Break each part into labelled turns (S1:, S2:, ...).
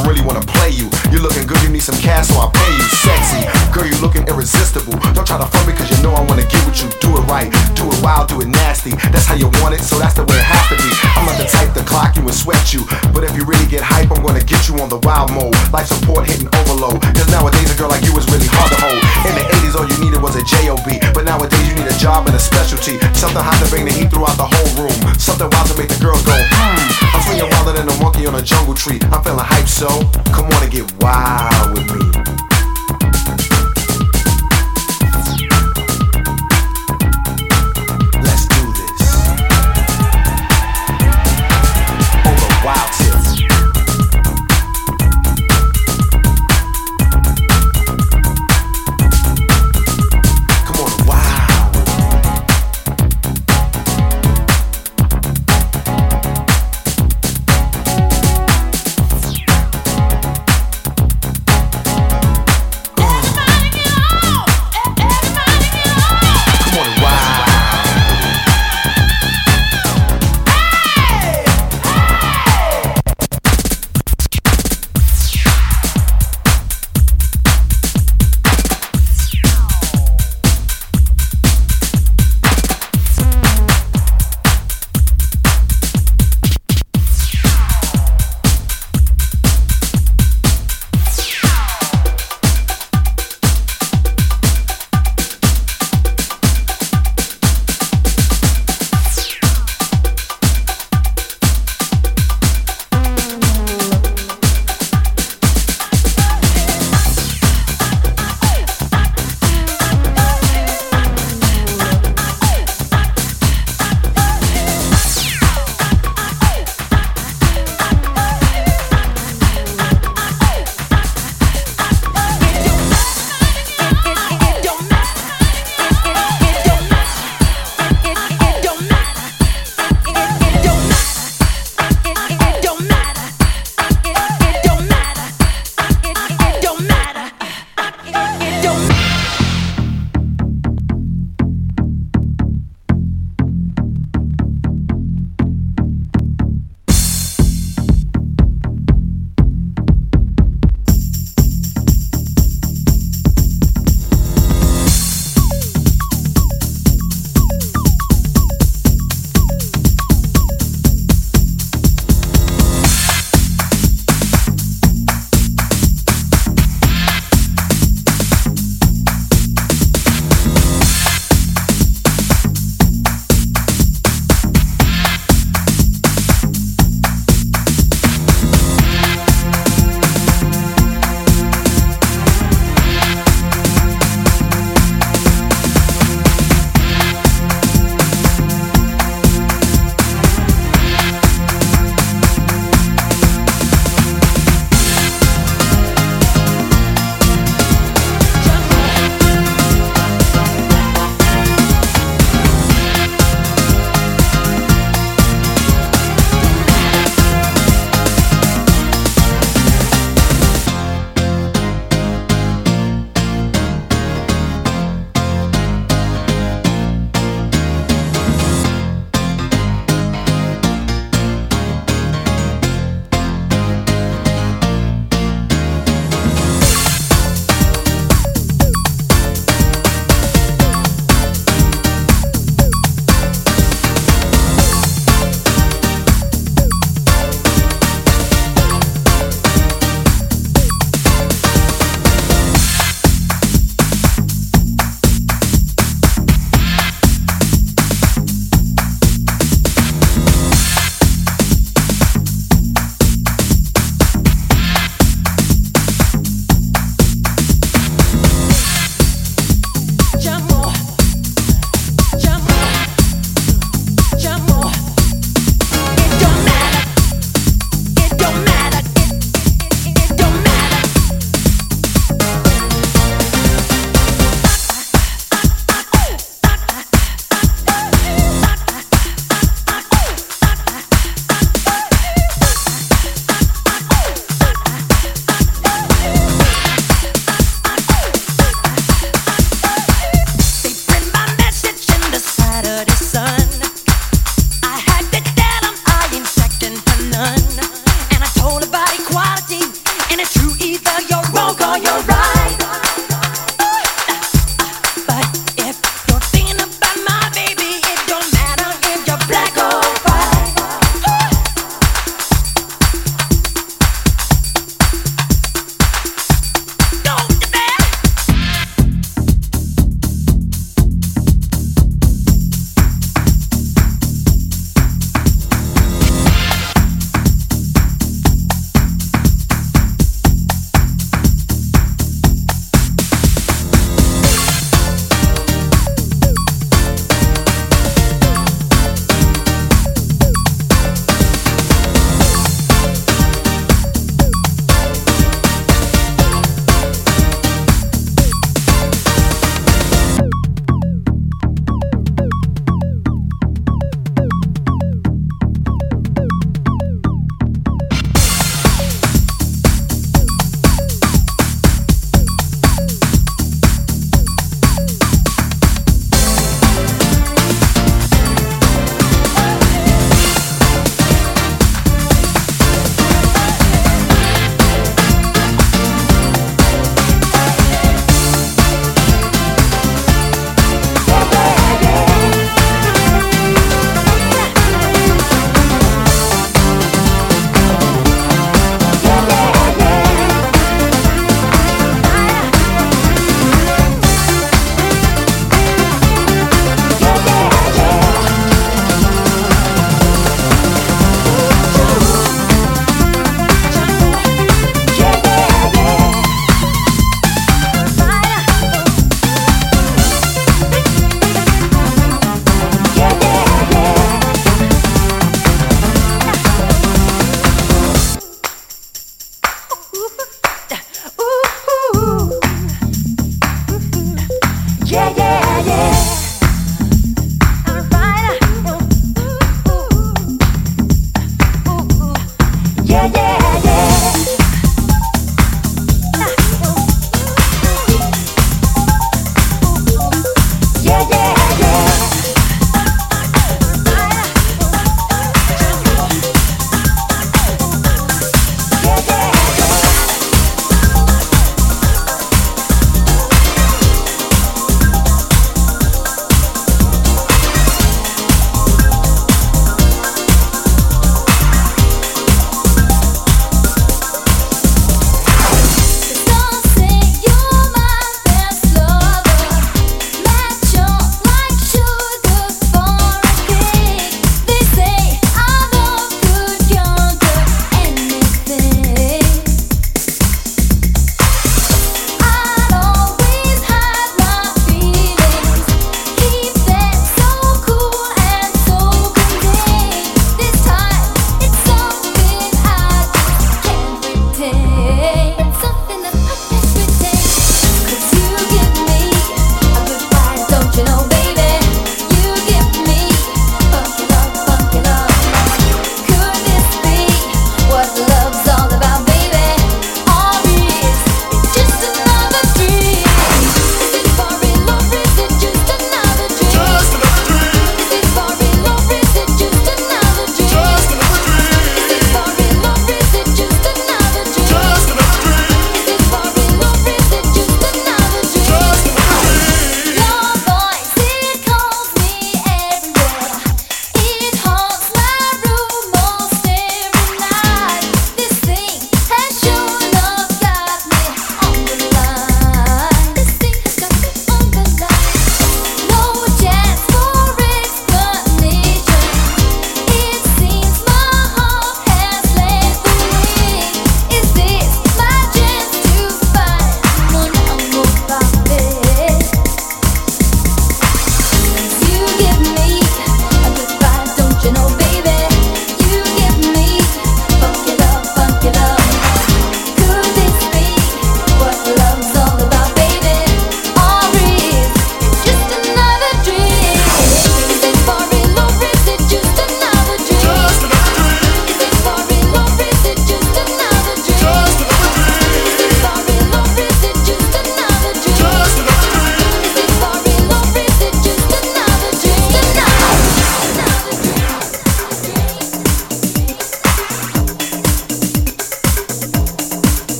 S1: don't really wanna play you. You're looking good, you need some cash, so I'll pay you. Sexy, girl, you looking irresistible. Don't try to front me, cause you know I wanna get with you. Do it right, do it wild, do it nasty. That's how you want it, so that's the way it has to be. I'm not the type to clock you and sweat you. But if you really get hype, I'm gonna get you on the wild mode. Life support hitting overload. Cause nowadays a girl like you is really hard to hold. In the 80s, all you needed was a JOB. But nowadays you need a job and a specialty. Something hot to bring the heat throughout the whole room. Something wild to make the girls go, hmm. I'm swinging wilder than a monkey on a jungle tree. I'm feeling hype, so come on and get wild with me.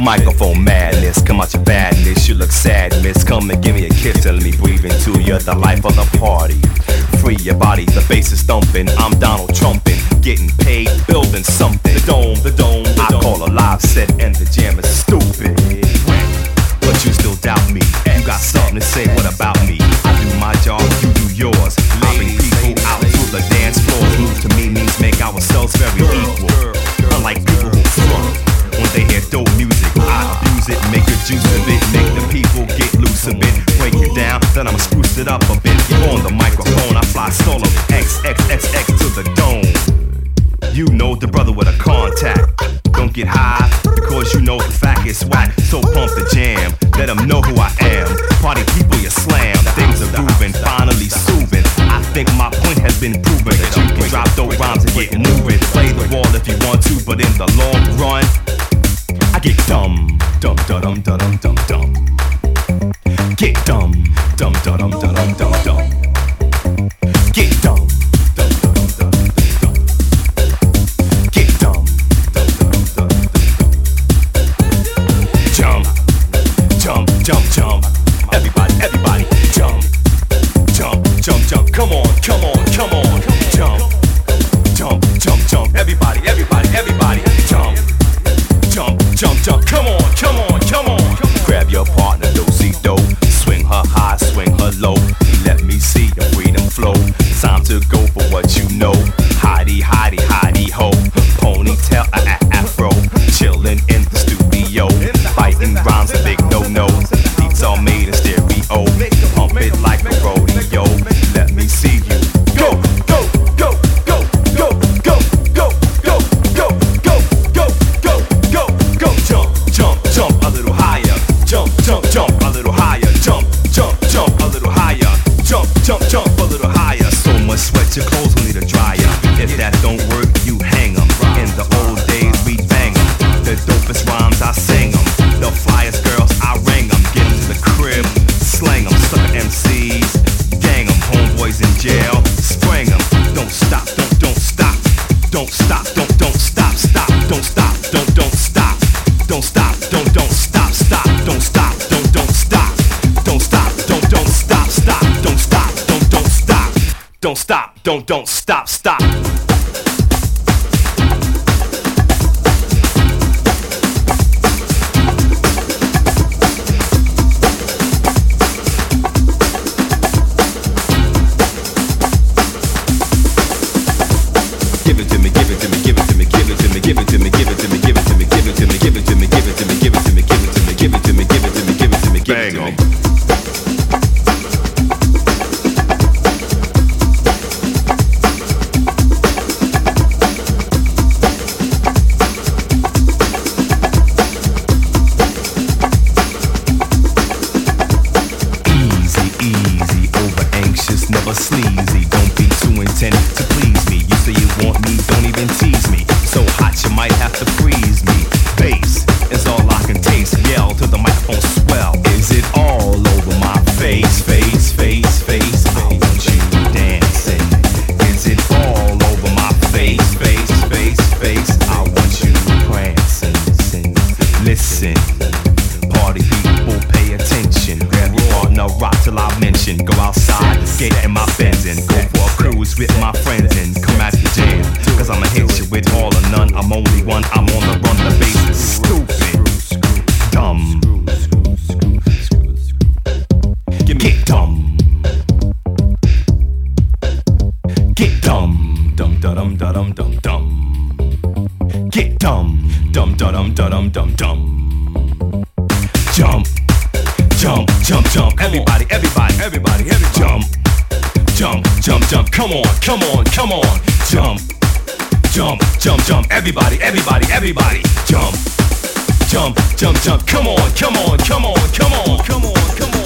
S2: Microphone madness, come out your badness. You look sad, miss. Come and give me a kiss and let me breathe into you. The life of the party. Free your body, the bass is thumping. I'm Donald Trumpin', getting paid, building something. The dome, the dome, the dome. I call a live set and the jam is stupid. dryer. If that don't work, you hang em. In the old days, we bang em. The dopest rhymes, I sang em. The flyest girls, I rang em. Get em to the crib, slang em. Sucker MCs, gang em. Homeboys in jail, sprang em. Don't stop, don't, don't stop. Don't stop, don't, don't stop, stop. Don't stop, don't, don't stop. Don't stop, don't, don't stop, stop. Don't stop, don't, don't stop. Don't stop, don't, don't stop, stop. Don't stop, don't, don't stop. Don't stop don't, don't stop, stop. dum dum. Jump, jump, jump, jump. Everybody, everybody, everybody, everybody. Jump, jump, jump, jump. Come on, come on, come on. Jump, jump, jump, jump. Everybody, everybody, everybody. Jump, jump, jump, jump. Come on, come on, come on, come on, come on, come on.